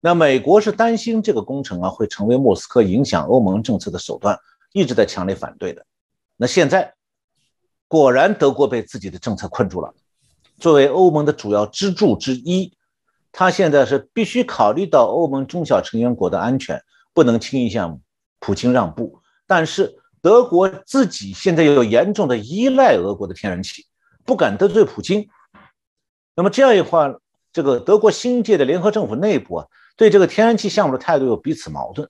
那美国是担心这个工程啊会成为莫斯科影响欧盟政策的手段，一直在强烈反对的。那现在果然德国被自己的政策困住了。作为欧盟的主要支柱之一，他现在是必须考虑到欧盟中小成员国的安全，不能轻易向普京让步。但是。德国自己现在又有严重的依赖俄国的天然气，不敢得罪普京。那么这样一话，这个德国新界的联合政府内部啊，对这个天然气项目的态度又彼此矛盾，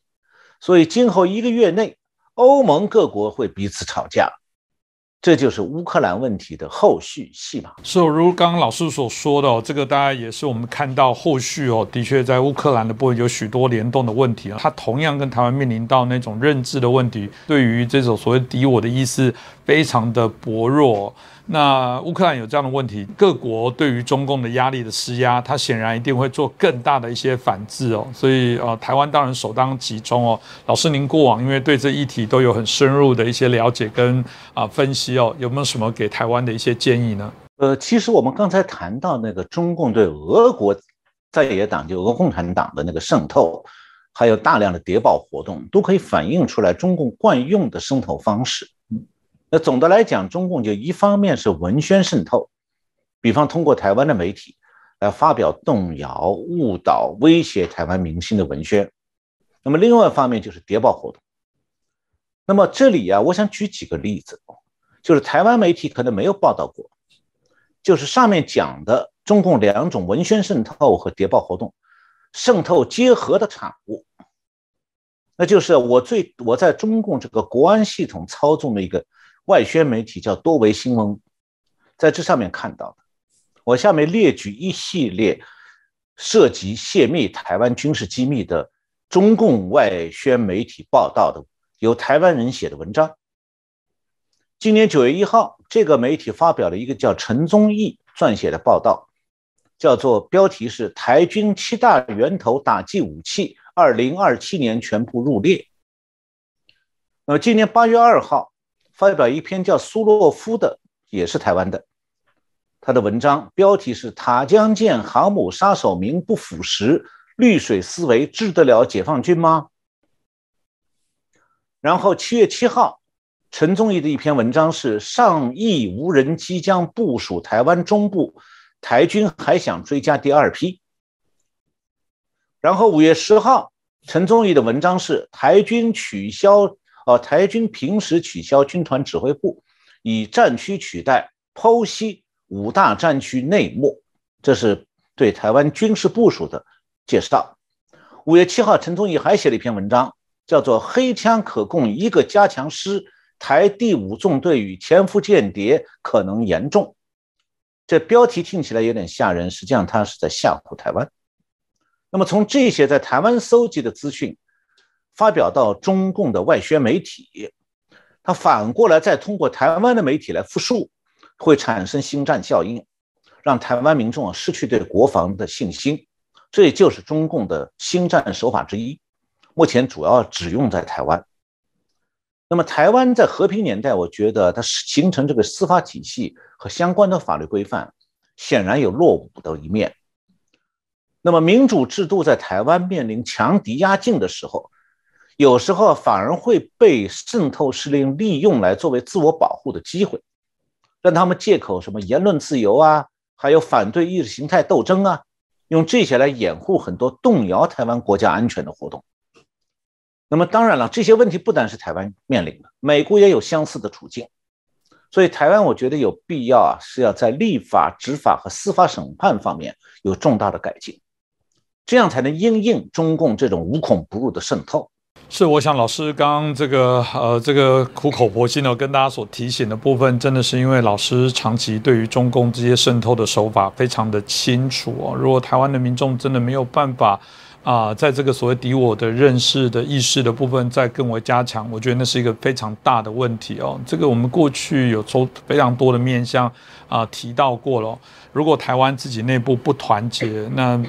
所以今后一个月内，欧盟各国会彼此吵架。这就是乌克兰问题的后续戏码。是，如刚刚老师所说的，这个大家也是我们看到后续哦，的确在乌克兰的部分有许多联动的问题啊。它同样跟台湾面临到那种认知的问题，对于这种所谓敌我的意思非常的薄弱。那乌克兰有这样的问题，各国对于中共的压力的施压，它显然一定会做更大的一些反制哦。所以呃，台湾当然首当其冲哦。老师，您过往因为对这议题都有很深入的一些了解跟啊分析哦，有没有什么给台湾的一些建议呢？呃，其实我们刚才谈到那个中共对俄国在野党就俄共产党的那个渗透，还有大量的谍报活动，都可以反映出来中共惯用的渗透方式。那总的来讲，中共就一方面是文宣渗透，比方通过台湾的媒体来发表动摇、误导、威胁台湾民心的文宣；那么另外一方面就是谍报活动。那么这里啊，我想举几个例子，就是台湾媒体可能没有报道过，就是上面讲的中共两种文宣渗透和谍报活动渗透结合的产物，那就是我最我在中共这个国安系统操纵的一个。外宣媒体叫多维新闻，在这上面看到的。我下面列举一系列涉及泄密台湾军事机密的中共外宣媒体报道的，由台湾人写的文章。今年九月一号，这个媒体发表了一个叫陈宗义撰写的报道，叫做标题是“台军七大源头打击武器，二零二七年全部入列”。那么今年八月二号。发表一篇叫苏洛夫的，也是台湾的，他的文章标题是“塔江舰航母杀手名不符实，绿水思维治得了解放军吗？”然后七月七号，陈宗义的一篇文章是“上亿无人机将部署台湾中部，台军还想追加第二批。”然后五月十号，陈宗义的文章是“台军取消”。哦，台军平时取消军团指挥部，以战区取代，剖析五大战区内幕，这是对台湾军事部署的介绍。五月七号，陈宗义还写了一篇文章，叫做《黑枪可供一个加强师，台第五纵队与潜伏间谍可能严重》。这标题听起来有点吓人，实际上他是在吓唬台湾。那么从这些在台湾搜集的资讯。发表到中共的外宣媒体，他反过来再通过台湾的媒体来复述，会产生星战效应，让台湾民众啊失去对国防的信心。这也就是中共的星战手法之一，目前主要只用在台湾。那么，台湾在和平年代，我觉得它形成这个司法体系和相关的法律规范，显然有落伍的一面。那么，民主制度在台湾面临强敌压境的时候，有时候反而会被渗透势力利用来作为自我保护的机会，让他们借口什么言论自由啊，还有反对意识形态斗争啊。用这些来掩护很多动摇台湾国家安全的活动。那么当然了，这些问题不单是台湾面临的，美国也有相似的处境。所以台湾我觉得有必要啊，是要在立法、执法和司法审判方面有重大的改进，这样才能应应中共这种无孔不入的渗透。是，我想老师刚刚这个呃这个苦口婆心的跟大家所提醒的部分，真的是因为老师长期对于中共这些渗透的手法非常的清楚哦。如果台湾的民众真的没有办法。啊，在这个所谓敌我的认识的意识的部分再更为加强，我觉得那是一个非常大的问题哦。这个我们过去有从非常多的面向啊提到过了。如果台湾自己内部不团结，那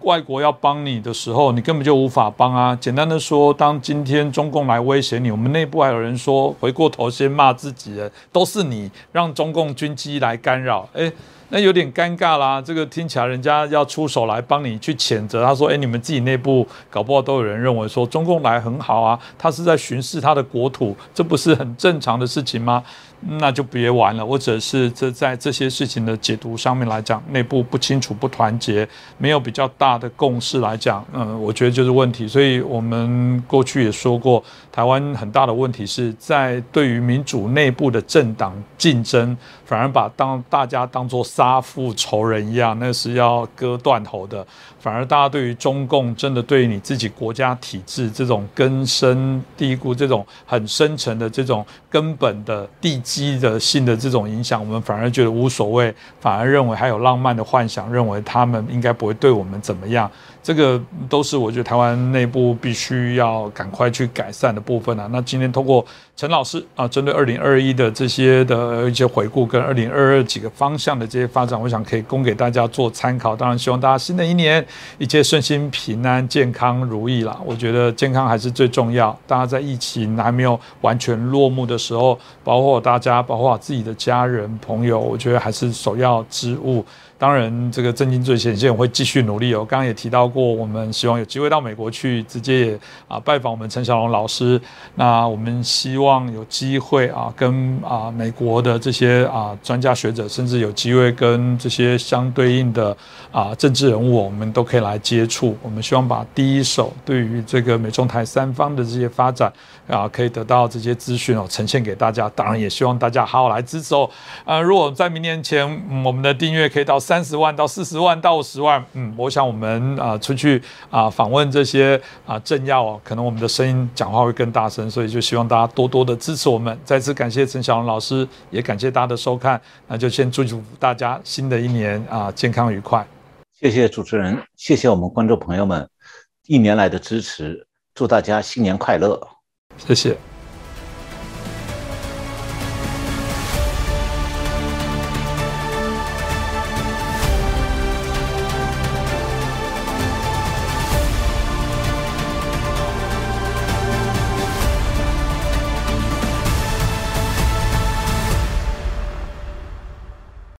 外国要帮你的时候，你根本就无法帮啊。简单的说，当今天中共来威胁你，我们内部还有人说，回过头先骂自己人，都是你让中共军机来干扰，哎。那有点尴尬啦，这个听起来人家要出手来帮你去谴责，他说：“哎，你们自己内部搞不好都有人认为说中共来很好啊，他是在巡视他的国土，这不是很正常的事情吗？”那就别玩了。或者是这在这些事情的解读上面来讲，内部不清楚、不团结，没有比较大的共识来讲，嗯，我觉得就是问题。所以我们过去也说过，台湾很大的问题是在对于民主内部的政党竞争，反而把当大家当做杀父仇人一样，那是要割断头的。反而大家对于中共真的对于你自己国家体制这种根深蒂固、这种很深沉的这种根本的地基的性的这种影响，我们反而觉得无所谓，反而认为还有浪漫的幻想，认为他们应该不会对我们怎么样。这个都是我觉得台湾内部必须要赶快去改善的部分啊。那今天通过陈老师啊，针对二零二一的这些的一些回顾，跟二零二二几个方向的这些发展，我想可以供给大家做参考。当然，希望大家新的一年一切顺心、平安、健康、如意啦。我觉得健康还是最重要。大家在疫情还没有完全落幕的时候，包括大家，包括自己的家人、朋友，我觉得还是首要之务。当然，这个震惊最前线会继续努力哦。刚刚也提到过，我们希望有机会到美国去直接也啊拜访我们陈小龙老师。那我们希望有机会啊，跟啊美国的这些啊专家学者，甚至有机会跟这些相对应的啊政治人物，我们都可以来接触。我们希望把第一手对于这个美中台三方的这些发展啊，可以得到这些资讯哦，呈现给大家。当然，也希望大家好好来支持哦。呃，如果在明年前，我们的订阅可以到。三十万到四十万到五十万，嗯，我想我们啊出去啊访问这些啊政要哦，可能我们的声音讲话会更大声，所以就希望大家多多的支持我们。再次感谢陈小龙老师，也感谢大家的收看，那就先祝福大家新的一年啊健康愉快。谢谢主持人，谢谢我们观众朋友们一年来的支持，祝大家新年快乐，谢谢。